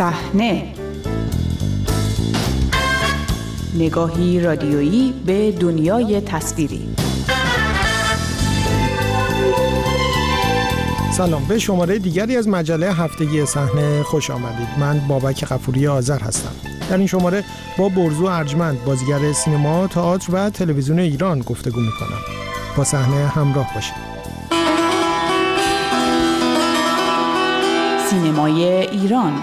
صحنه. نگاهی رادیویی به دنیای تصویری. سلام به شماره دیگری از مجله هفتگی صحنه خوش آمدید. من بابک قفوری آذر هستم. در این شماره با برزو ارجمند بازیگر سینما، تئاتر و تلویزیون ایران گفتگو می‌کنم. با صحنه همراه باشید. سینمای ایران.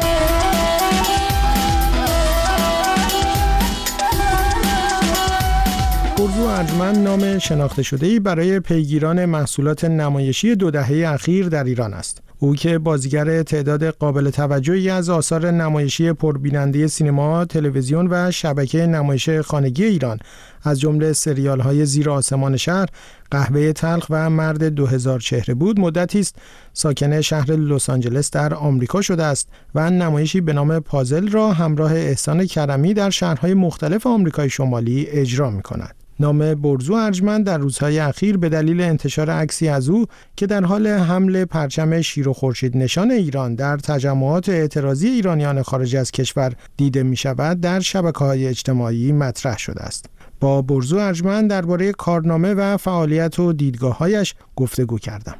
ارجمند نام شناخته شده ای برای پیگیران محصولات نمایشی دو دهه اخیر در ایران است. او که بازیگر تعداد قابل توجهی از آثار نمایشی پربیننده سینما، تلویزیون و شبکه نمایش خانگی ایران از جمله سریال های زیر آسمان شهر، قهوه تلخ و مرد 2000 چهره بود مدتی است ساکن شهر لس آنجلس در آمریکا شده است و نمایشی به نام پازل را همراه احسان کرمی در شهرهای مختلف آمریکای شمالی اجرا می کند. نام برزو ارجمند در روزهای اخیر به دلیل انتشار عکسی از او که در حال حمل پرچم شیر و خورشید نشان ایران در تجمعات اعتراضی ایرانیان خارج از کشور دیده می شود در شبکه های اجتماعی مطرح شده است. با برزو ارجمند درباره کارنامه و فعالیت و دیدگاههایش گفتگو کردم.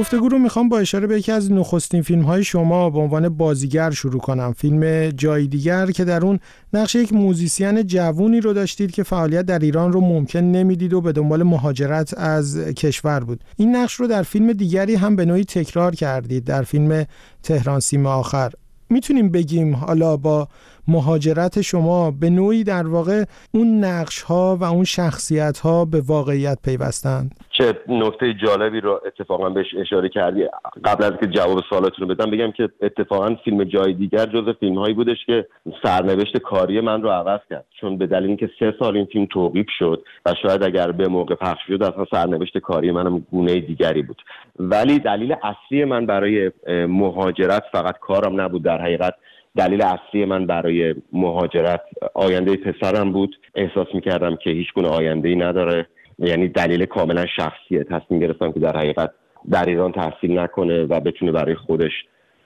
گفتگو رو می‌خوام با اشاره به یکی از نخستین فیلم های شما به عنوان بازیگر شروع کنم. فیلم جای دیگر که در اون نقش یک موزیسین جوونی رو داشتید که فعالیت در ایران رو ممکن نمی‌دید و به دنبال مهاجرت از کشور بود. این نقش رو در فیلم دیگری هم به نوعی تکرار کردید در فیلم تهران سیم آخر. می‌تونیم بگیم حالا با مهاجرت شما به نوعی در واقع اون نقش ها و اون شخصیت ها به واقعیت پیوستند. چه نکته جالبی رو اتفاقا بهش اشاره کردی. قبل از که جواب سوالاتون رو بدم بگم که اتفاقا فیلم جای دیگر جز فیلم هایی بودش که سرنوشت کاری من رو عوض کرد. چون به دلیل اینکه سه سال این فیلم توقیف شد و شاید اگر به موقع پخش شد اصلا سرنوشت کاری منم گونه دیگری بود. ولی دلیل اصلی من برای مهاجرت فقط کارم نبود. در حقیقت دلیل اصلی من برای مهاجرت آینده پسرم بود. احساس می‌کردم که هیچ گونه آینده ای نداره. یعنی دلیل کاملا شخصیه. تصمیم گرفتم که در حقیقت در ایران تحصیل نکنه و بتونه برای خودش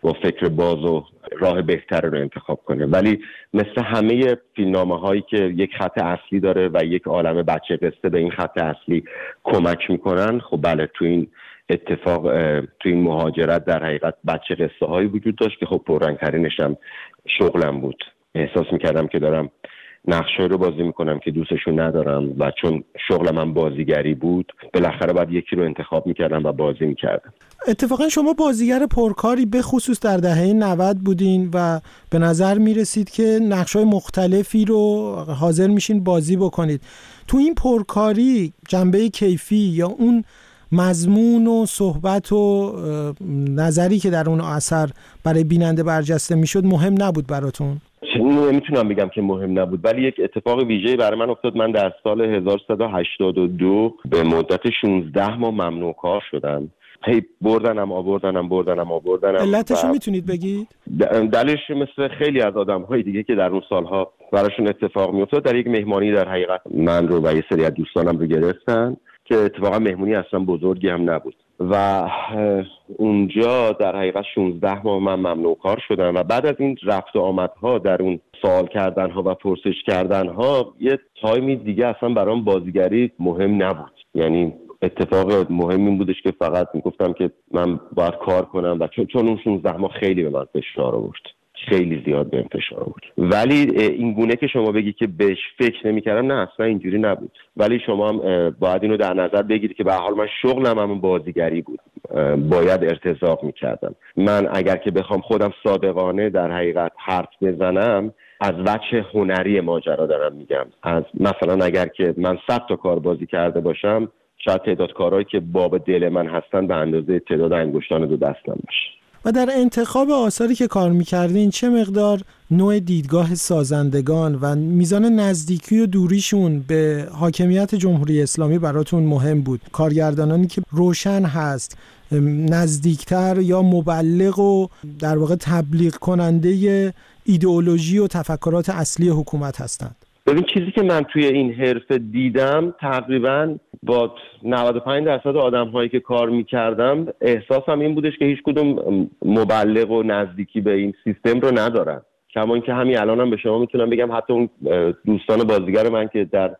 با فکر باز و راه بهتر رو انتخاب کنه. ولی مثل همه فیلمنامه هایی که یک خط اصلی داره و یک عالم بچه قصه به این خط اصلی کمک می‌کنن خب بله تو این اتفاق تو این مهاجرت در حقیقت بچه قصه هایی وجود داشت که خب پررنگترینش هم شغلم بود. احساس می‌کردم که دارم نقشه رو بازی می‌کنم که دوستشون ندارم و چون شغل من بازیگری بود بالاخره باید یکی رو انتخاب می‌کردم و بازی می‌کردم. اتفاقا شما بازیگر پرکاری به خصوص در دهه 90 بودین و به نظر می‌رسید که نقشه مختلفی رو حاضر میشین بازی بکنید. تو این پرکاری جنبه کیفی یا اون مضمون و صحبت و نظری که در اون اثر برای بیننده برجسته می‌شد مهم نبود براتون؟ نمی‌تونم بگم که مهم نبود ولی یک اتفاق ویژه برای من افتاد. من در سال 1382 به مدت 16 ماه ممنوع کار شدم. هی بردنم آوردنم بردنم آوردنم. علتش می‌تونید بگید؟ دلش مثل خیلی از آدم های دیگه که در اون سالها براشون اتفاق میافتاد. در یک مهمانی در حقیقت من رو و یه سری از دوستانم رو گرفتن. که اتفاقا مهمونی اصلا بزرگی هم نبود. و اونجا در حقیقت 16 ماه من ممنوع کار شدم و بعد از این رفت و آمدها در اون سوال کردن ها و پرسش کردن ها یه تایمی دیگه اصلا برام بازیگری مهم نبود. یعنی اتفاق مهم این بودش که فقط می‌گفتم که من باید کار کنم و چون, چون اون 16 ماه خیلی به من فشار آورد. خیلی زیاد به انتشار بود ولی این گونه که شما بگی که بهش فکر نمی‌کردم نه اصلا اینجوری نبود. ولی شما هم باید اینو در نظر بگیرید که به حال من شغلم همون بازیگری بود. باید ارتزاق می‌کردم. من اگر که بخوام خودم صادقانه در حقیقت حرف بزنم از وجه هنری ماجرا دارم میگم. از مثلا اگر که من صد تا کار بازی کرده باشم شاید تعداد کارهایی که باب دل من هستن به اندازه تعداد انگشتان دو دستم باشه. و در انتخاب آثاری که کار می‌کردین چه مقدار نوع دیدگاه سازندگان و میزان نزدیکی و دوریشون به حاکمیت جمهوری اسلامی براتون مهم بود؟ کارگردانانی که روشن هست نزدیکتر یا مبلغ و در واقع تبلیغ کننده ایدئولوژی و تفکرات اصلی حکومت هستند؟ ببین چیزی که من توی این حرفه دیدم تقریبا با 95 درصد آدم هایی که کار می‌کردم احساسم این بودش که هیچ کدوم مبلغ و نزدیکی به این سیستم رو ندارن. کما اینکه همین الانم هم به شما می‌تونم بگم حتی اون دوستان بازیگر من که در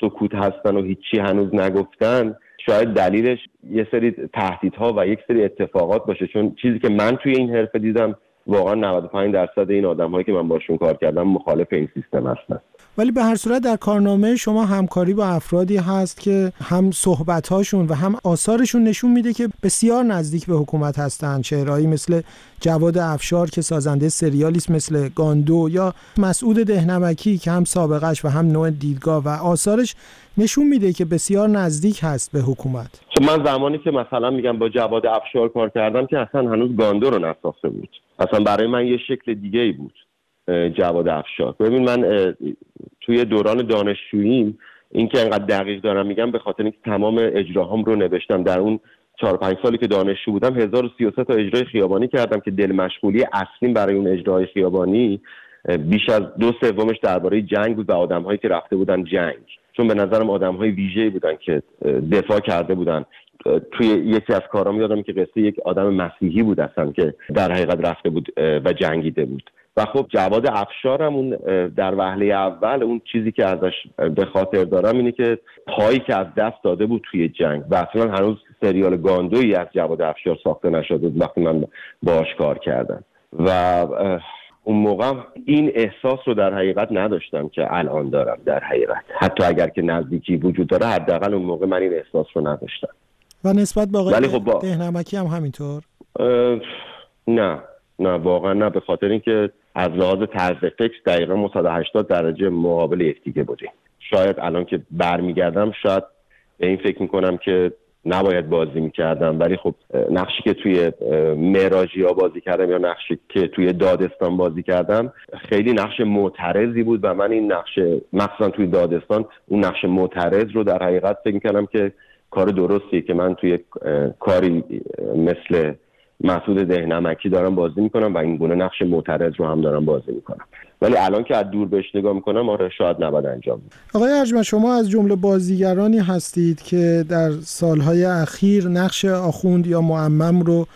سکوت هستن و هیچی هنوز نگفتن شاید دلیلش یه سری تهدیدها و یک سری اتفاقات باشه. چون چیزی که من توی این حرفه دیدم واقعا 95 درصد این آدم هایی که من باشون کار کردم مخالف این سیستم هستن. ولی به هر صورت در کارنامه شما همکاری با افرادی هست که هم صحبتهاشون و هم آثارشون نشون میده که بسیار نزدیک به حکومت هستند چهرهایی مثل جواد افشار که سازنده سریالیست مثل گاندو یا مسعود دهنمکی که هم سابقش و هم نوع دیدگاه و آثارش نشون میده که بسیار نزدیک هست به حکومت. خب من زمانی که مثلا میگم با جواد افشار کار کردم که اصلا هنوز گاندو رو نساخته بود. اصلا برای من یه شکل دیگه ای بود جواد افشار. ببین من توی دوران دانشجوییم این که انقدر دقیق دارم میگم به خاطر اینکه تمام اجراهام رو نوشتم. در اون چهار پنج سالی که دانشجو بودم 1033 تا اجرای خیابانی کردم که دل مشغولی اصلیم برای اون اجرای خیابانی. بیش از دو سومش درباره جنگ بود و آدمهایی که رفته بودن جنگ. چون به نظرم آدم های ویژه بودن که دفاع کرده بودن. توی یکی از کارام یادم که قصه یک آدم مسیحی بود اصلا که در حقیقت رفته بود و جنگیده بود. و خب جواد افشارم اون در وهله اول اون چیزی که ازش به خاطر دارم اینه که پایی که از دست داده بود توی جنگ. و اصلا هنوز سریال گاندویی از جواد افشار ساخته نشده بود وقتی من باش کار کردم. و اون موقع این احساس رو در حقیقت نداشتم که الان دارم در حقیقت. حتی اگر که نزدیکی وجود داره حداقل اون موقع من این احساس رو نداشتم. و نسبت به آقای خب با... دهنمکی هم همینطور؟ نه نه واقعا نه به خاطر اینکه از لحاظ طرز فکر دقیقا ما 180 درجه مقابل یکدیگه بودیم. شاید الان که برمیگردم شاید به این فکر می‌کنم که نباید بازی می‌کردم. ولی خب نقشی که توی مراجی ها بازی کردم یا نقشی که توی دادستان بازی کردم خیلی نقش معترضی بود و من این نقش مخصوصا توی دادستان اون نقش معترض رو در حقیقت فکر می‌کردم که کار درستیه که من توی کاری مثل مسعود دهنمکی دارم بازی می‌کنم و این گونه نقش معترض رو هم دارم بازی می‌کنم. ولی الان که از دور بهش نگاه می‌کنم آره شاید نباید انجام بود آقای ارجمند شما از جمله بازیگرانی هستید که در سالهای اخیر نقش آخوند یا معمم رو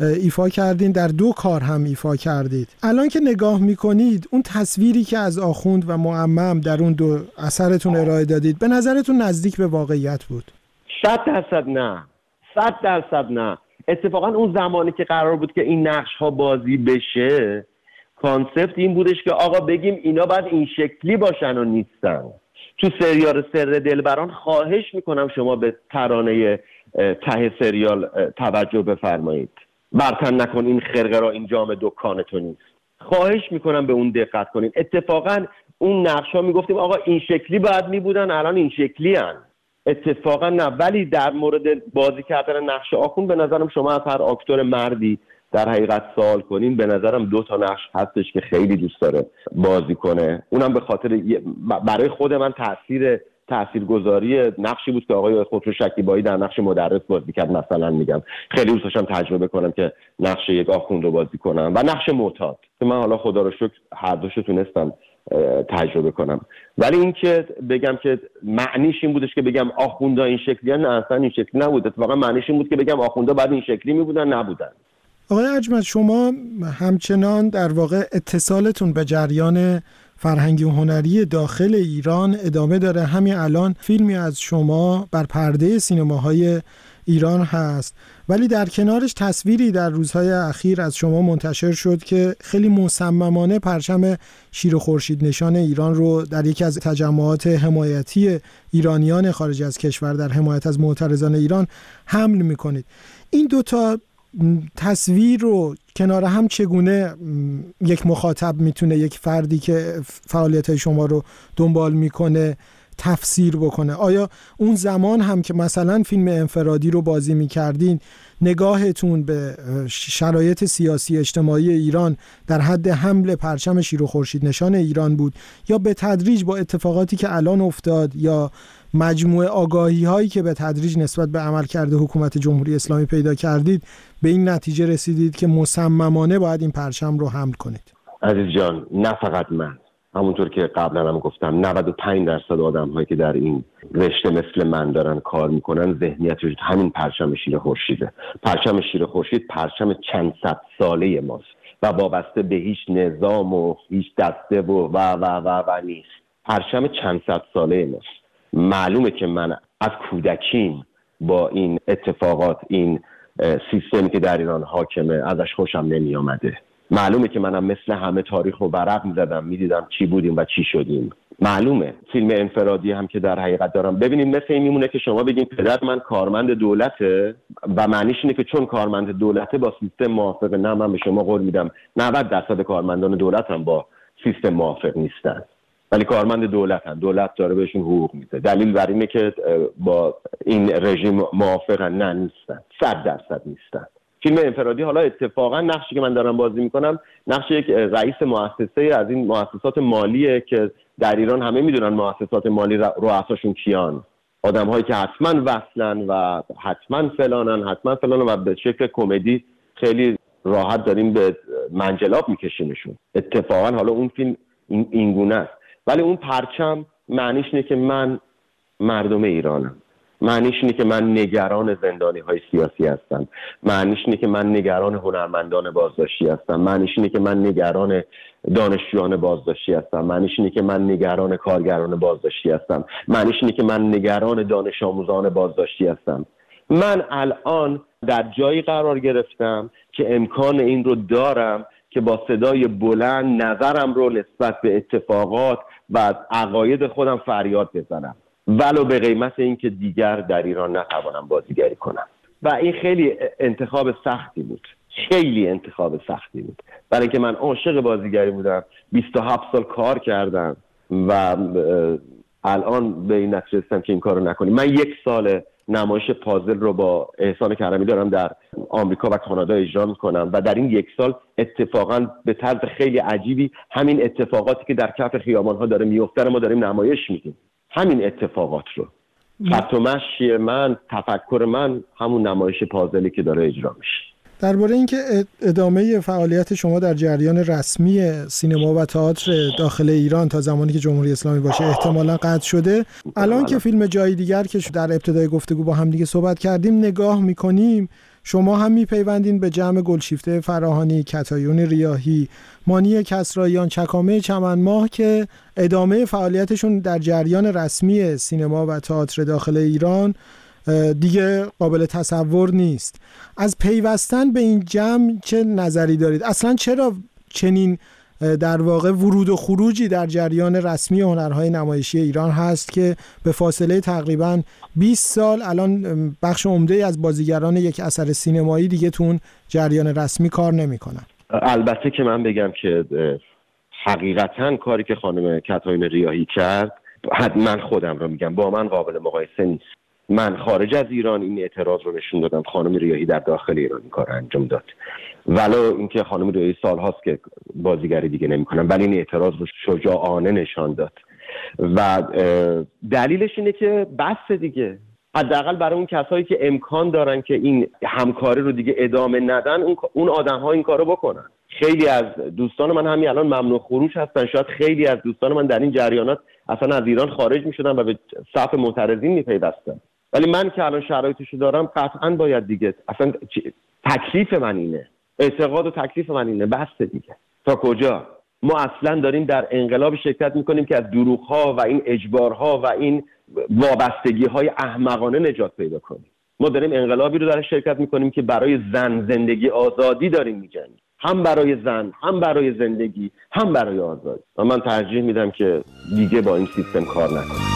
ایفا کردین در دو کار هم ایفا کردید. الان که نگاه می‌کنید اون تصویری که از آخوند و معمم در اون دو اثرتون ارائه دادید به نظرتون نزدیک به واقعیت بود؟ صد درصد نه. صد درصد نه. اتفاقا اون زمانی که قرار بود که این نقش ها بازی بشه کانسپت این بودش که آقا بگیم اینا باید این شکلی باشن و نیستن. تو سریال سر دلبران خواهش می‌کنم شما به ترانه ته سریال توجه بفرمایید. برتن نکن این خرقه را این جام دکان تو نیست. خواهش می‌کنم به اون دقت کنید اتفاقا اون نقش ها می‌گفتیم آقا این شکلی باید میبودن الان این شکلی هن. اتفاقا نه ولی در مورد بازی کردن نقش آخون به نظرم شما از هر آکتور مردی در حقیقت سوال کنین به نظرم دو تا نقش هستش که خیلی دوست داره بازی کنه. اونم به خاطر برای خود من تاثیر تاثیرگذاری نقشی بود که آقای خسرو شکیبایی در نقش مدرس بازی کرد مثلا میگم. خیلی دوست داشتم تجربه کنم که نقش یک آخوند رو بازی کنم و نقش معتاد. که من حالا خدا رو شکر هر دوشو تونستم تجربه کنم. ولی اینکه بگم که معنیش این بودش که بگم آخوندا این شکلی نه اصلا این شکلی نبود. اتفاقا معنیش این بود که بگم آخوندا بعد این شکلی می بودن نبودن. آقای عجمت شما همچنان در واقع اتصالتون به جریان فرهنگی و هنری داخل ایران ادامه داره. همین الان فیلمی از شما بر پرده سینماهای ایران هست. ولی در کنارش تصویری در روزهای اخیر از شما منتشر شد که خیلی مصممانه پرچم شیر و خورشید نشان ایران رو در یکی از تجمعات حمایتی ایرانیان خارج از کشور در حمایت از معترضان ایران حمل می‌کنید. این دوتا تصویر رو کنار هم چگونه یک مخاطب می‌تونه یک فردی که فعالیت شما رو دنبال می‌کنه تفسیر بکنه؟ آیا اون زمان هم که مثلا فیلم انفرادی رو بازی می‌کردین نگاهتون به شرایط سیاسی اجتماعی ایران در حد حمل پرچم شیر و خورشید نشان ایران بود یا به تدریج با اتفاقاتی که الان افتاد یا مجموعه آگاهی هایی که به تدریج نسبت به عمل کرده حکومت جمهوری اسلامی پیدا کردید به این نتیجه رسیدید که مصممانه باید این پرچم رو حمل کنید. عزیز جان نه فقط من. همونطور که قبلا هم گفتم 95 درصد آدم هایی که در این رشته مثل من دارن کار می‌کنن ذهنیتش همین پرچم شیر خورشیده. پرچم شیر خورشید پرچم چند صد ساله ماست و وابسته به هیچ نظام و هیچ دسته و و و و, و نیست. پرچم چند صد ساله ماست. معلومه که من از کودکیم با این اتفاقات این سیستمی که در ایران حاکمه ازش خوشم نمی آمده معلومه که منم مثل همه تاریخ رو ورق می‌زدم می‌دیدم چی بودیم و چی شدیم. معلومه. فیلم انفرادی هم که در حقیقت دارم. ببینید مثل این میمونه که شما بگین پدر من کارمند دولته و معنیش اینه که چون کارمند دولته با سیستم موافق نه من به شما قول میدم 90 درصد کارمندان دولت هم با سیستم موافق نیستن. ولی کارمند دولت هم دولت داره بهشون حقوق میده. دلیل بر اینه که با این رژیم موافقن. نه نیستن. صد درصد نیستن. فیلم انفرادی حالا اتفاقا نقشی که من دارم بازی می‌کنم نقش یک رئیس مؤسسه از این مؤسسات مالیه که در ایران همه می‌دونن مؤسسات مالی رؤساشون کیان. آدم هایی که حتما وصلن و حتما فلانن حتما فلانن و به شکل کمدی خیلی راحت داریم به منجلاب میکشیمشون اتفاقا حالا اون فیلم این گونه است. ولی اون پرچم معنیش اینه که من مردم ایرانم. معنیش اینه که من نگران زندانی های سیاسی هستم. معنیش اینه که من نگران هنرمندان بازداشتی هستم. معنیش اینه که من نگران دانشجویان بازداشتی هستم. معنیش اینه که من نگران کارگران بازداشتی هستم. معنیش اینه که من نگران دانش آموزان بازداشتی هستم. من الان در جایی قرار گرفتم که امکان این رو دارم که با صدای بلند نظرم رو نسبت به اتفاقات و عقاید خودم فریاد بزنم. ولو به قیمت اینکه دیگر در ایران نتوانم بازیگری کنم. و این خیلی انتخاب سختی بود. خیلی انتخاب سختی بود. برای اینکه من عاشق بازیگری بودم 27 سال کار کردم و الان به این نتیجه رسیدم که این کارو نکنیم من یک سال نمایش پازل رو با احسان کرمی دارم در آمریکا و کانادا اجرا می‌کنم و در این یک سال اتفاقا به طرز خیلی عجیبی همین اتفاقاتی که در کف خیابان ها داره میفته ما داریم نمایش میدیم. همین اتفاقات رو. خط من تفکر من همون نمایش پازلی که داره اجرا میشه. درباره اینکه ادامه فعالیت شما در جریان رسمی سینما و تئاتر داخل ایران تا زمانی که جمهوری اسلامی باشه احتمالا قطع شده. الان که فیلم جای دیگر که در ابتدای گفتگو با هم دیگه صحبت کردیم نگاه می‌کنیم. شما هم میپیوندین به جمع گلشیفته فراهانی کتایون ریاهی مانی کسرایان چکامه چمن ماه که ادامه فعالیتشون در جریان رسمی سینما و تئاتر داخل ایران دیگه قابل تصور نیست. از پیوستن به این جمع چه نظری دارید؟ اصلا چرا چنین در واقع ورود و خروجی در جریان رسمی هنرهای نمایشی ایران هست که به فاصله تقریبا 20 سال الان بخش عمده از بازیگران یک اثر سینمایی دیگه تون جریان رسمی کار نمی‌کنن. البته که من بگم که حقیقتا کاری که خانم کتاین ریاهی کرد من خودم رو میگم با من قابل مقایسه نیست. من خارج از ایران این اعتراض رو نشون دادم. خانم ریاهی در داخل ایران این کار انجام داد. ولو اینکه خانم ریاهی سال هاست که بازیگری دیگه نمی‌کنن ولی این اعتراض رو شجاعانه نشان داد. و دلیلش اینه که بس دیگه. حداقل برای اون کسایی که امکان دارن که این همکاری رو دیگه ادامه ندن اون آدم ها این کارو بکنن. خیلی از دوستان من همین الان ممنوع خروج هستن. شاید خیلی از دوستان من در این جریانات اصلا از ایران خارج می شدن و به صف معترضین می پیوستن ولی من که الان شرایطش دارم قطعا باید دیگه اصلا تکلیف من اینه. اعتقاد و تکلیف من اینه. بسته دیگه. تا کجا؟ ما اصلا داریم در انقلاب شرکت می‌کنیم که از دروغ ها و این اجبارها و این وابستگی های احمقانه نجات پیدا کنیم. ما داریم انقلابی رو در شرکت می‌کنیم که برای زن زندگی آزادی داریم میجنگیم هم برای زن هم برای زندگی هم برای آزادی. و من ترجیح میدم که دیگه با این سیستم کار نکنم.